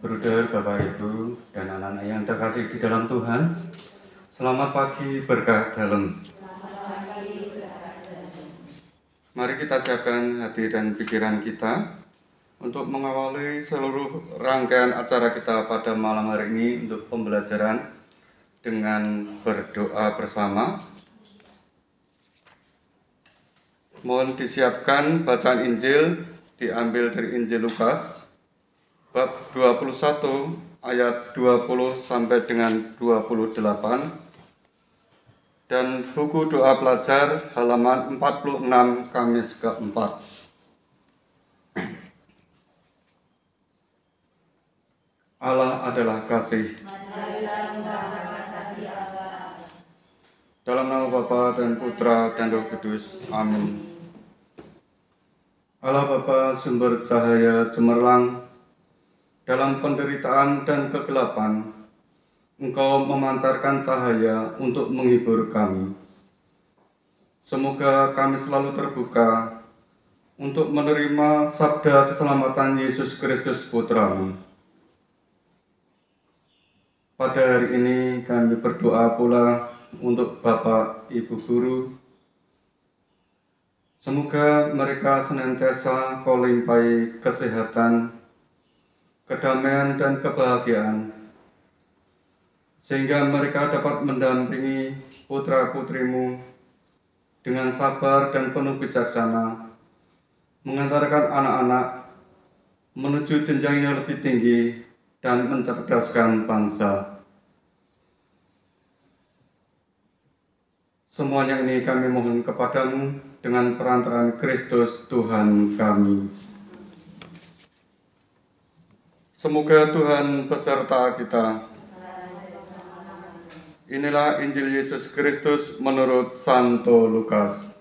Bruder, Bapak, Ibu, dan anak-anak yang terkasih di dalam Tuhan, selamat pagi berkah dalam. Mari kita siapkan hati dan pikiran kita untuk mengawali seluruh rangkaian acara kita pada malam hari ini untuk pembelajaran dengan berdoa bersama. Mohon disiapkan bacaan Injil diambil dari Injil Lukas bab 21 ayat 20 sampai dengan 28 dan buku doa pelajar halaman 46 Kamis keempat. Allah adalah kasih. Dalam nama Bapa dan Putra dan Roh Kudus. Amin. Allah Bapa sumber cahaya cemerlang dalam penderitaan dan kegelapan, Engkau memancarkan cahaya untuk menghibur kami. Semoga kami selalu terbuka untuk menerima sabda keselamatan Yesus Kristus Putramu. Pada hari ini kami berdoa pula untuk Bapak Ibu Guru. Semoga mereka senantiasa kau limpahi kesehatan, kedamaian dan kebahagiaan, sehingga mereka dapat mendampingi putra-putrimu dengan sabar dan penuh bijaksana, mengantarkan anak-anak menuju jenjang yang lebih tinggi dan mencerdaskan bangsa. Semuanya ini kami mohon kepadamu dengan perantaraan Kristus Tuhan kami. Semoga Tuhan beserta kita. Inilah Injil Yesus Kristus menurut Santo Lukas.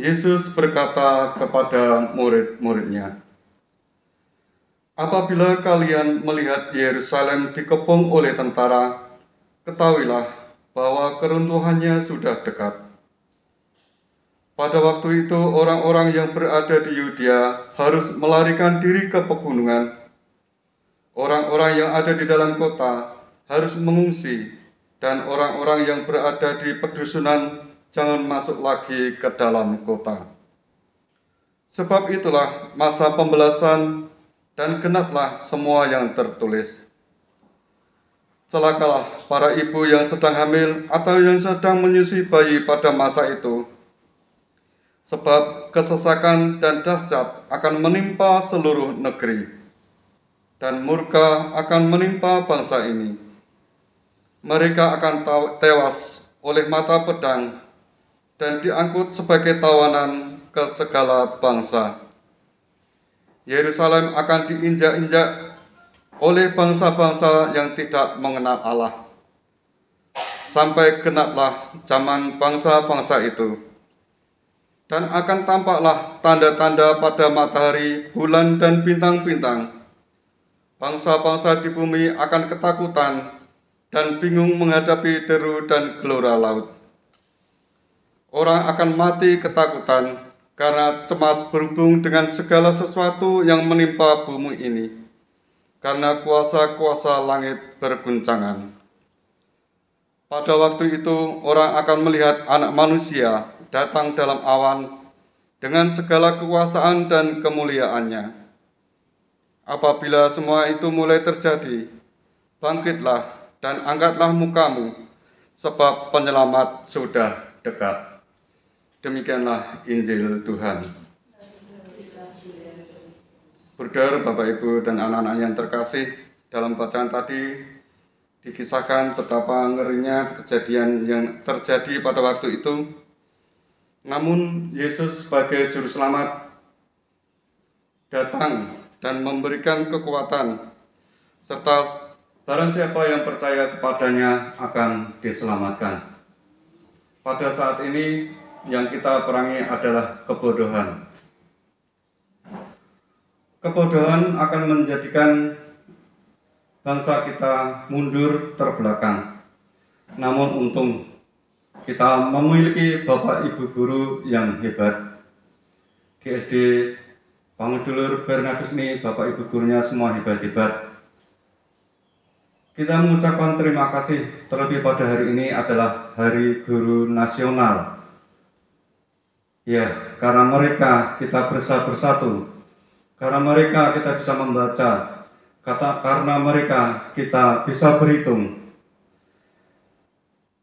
Yesus berkata kepada murid-muridnya, Apabila kalian melihat Yerusalem dikepung oleh tentara, ketahuilah bahwa keruntuhannya sudah dekat. Pada waktu itu orang-orang yang berada di Yudea harus melarikan diri ke pegunungan. Orang-orang yang ada di dalam kota harus mengungsi dan orang-orang yang berada di pedusunan jangan masuk lagi ke dalam kota. Sebab itulah masa pembelasan dan genaplah semua yang tertulis. Celakalah para ibu yang sedang hamil atau yang sedang menyusui bayi pada masa itu, sebab kesesakan dan dahsyat akan menimpa seluruh negeri, dan murka akan menimpa bangsa ini. Mereka akan tewas oleh mata pedang dan diangkut sebagai tawanan ke segala bangsa. Yerusalem akan diinjak-injak oleh bangsa-bangsa yang tidak mengenal Allah. Sampai genaplah zaman bangsa-bangsa itu dan akan tampaklah tanda-tanda pada matahari, bulan, dan bintang-bintang. Bangsa-bangsa di bumi akan ketakutan dan bingung menghadapi deru dan gelora laut. Orang akan mati ketakutan karena cemas berhubung dengan segala sesuatu yang menimpa bumi ini, karena kuasa-kuasa langit berguncangan. Pada waktu itu, orang akan melihat Anak Manusia datang dalam awan dengan segala kekuasaan dan kemuliaannya. Apabila semua itu mulai terjadi, bangkitlah dan angkatlah mukamu, sebab penyelamat sudah dekat. Demikianlah Injil Tuhan. Bruder, Bapak Ibu, dan anak-anak yang terkasih, dalam bacaan tadi dikisahkan betapa ngerinya kejadian yang terjadi pada waktu itu namun Yesus sebagai juru selamat datang dan memberikan kekuatan serta barang siapa yang percaya kepadanya akan diselamatkan. Pada saat ini yang kita perangi adalah kebodohan. Kebodohan akan menjadikan bangsa kita mundur terbelakang. Namun untung kita memiliki Bapak Ibu guru yang hebat. Di SD Pangudulur Bernardus ini Bapak Ibu gurunya semua hebat-hebat. Kita mengucapkan terima kasih terlebih pada hari ini adalah Hari Guru Nasional. Ya, karena mereka kita bisa bersatu. Karena mereka kita bisa membaca. Kata karena mereka kita bisa berhitung.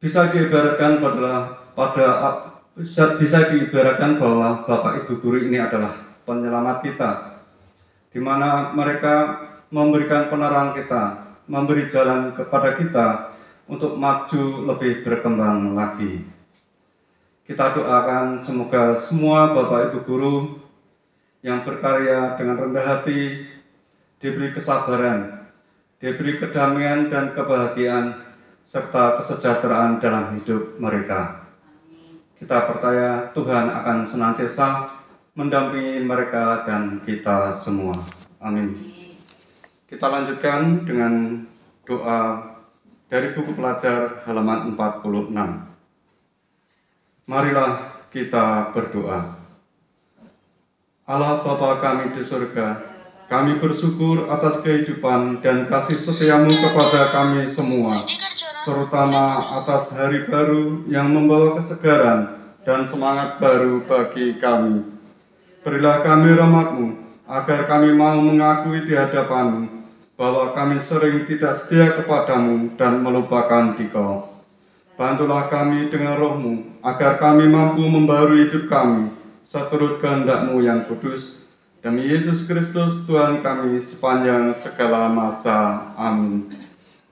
Bisa diibaratkan pada pada bisa, diibaratkan bahwa Bapak Ibu guru ini adalah penyelamat kita. Di mana mereka memberikan penerang kita, memberi jalan kepada kita untuk maju lebih berkembang lagi. Kita doakan semoga semua Bapak Ibu guru yang berkarya dengan rendah hati diberi kesabaran, diberi kedamaian dan kebahagiaan serta kesejahteraan dalam hidup mereka. Kita percaya Tuhan akan senantiasa mendampingi mereka dan kita semua. Amin. Kita lanjutkan dengan doa dari buku pelajar halaman 46. Marilah kita berdoa. Allah Bapa kami di surga, kami bersyukur atas kehidupan dan kasih setiamu kepada kami semua, terutama atas hari baru yang membawa kesegaran dan semangat baru bagi kami. Berilah kami rahmatmu, agar kami mau mengakui di hadapanmu bahwa kami sering tidak setia kepadamu dan melupakan dikau. Bantulah kami dengan rohmu, agar kami mampu membarui hidup kami, seturut kehendakmu yang kudus. Demi Yesus Kristus Tuhan kami sepanjang segala masa. Amin.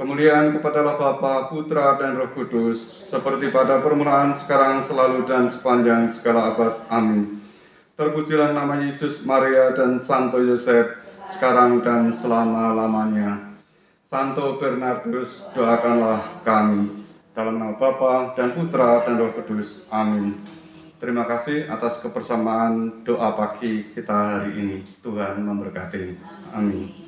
Kemuliaan kepada Bapa, Putra, dan Roh Kudus, seperti pada permulaan, sekarang, selalu, dan sepanjang segala abad. Amin. Terpujilah nama Yesus, Maria, dan Santo Yosef, sekarang dan selama-lamanya. Santo Bernardus, doakanlah kami. Dalam nama Bapa dan Putra dan Roh Kudus. Amin. Terima kasih atas kebersamaan doa pagi kita hari ini. Tuhan memberkati. Amin.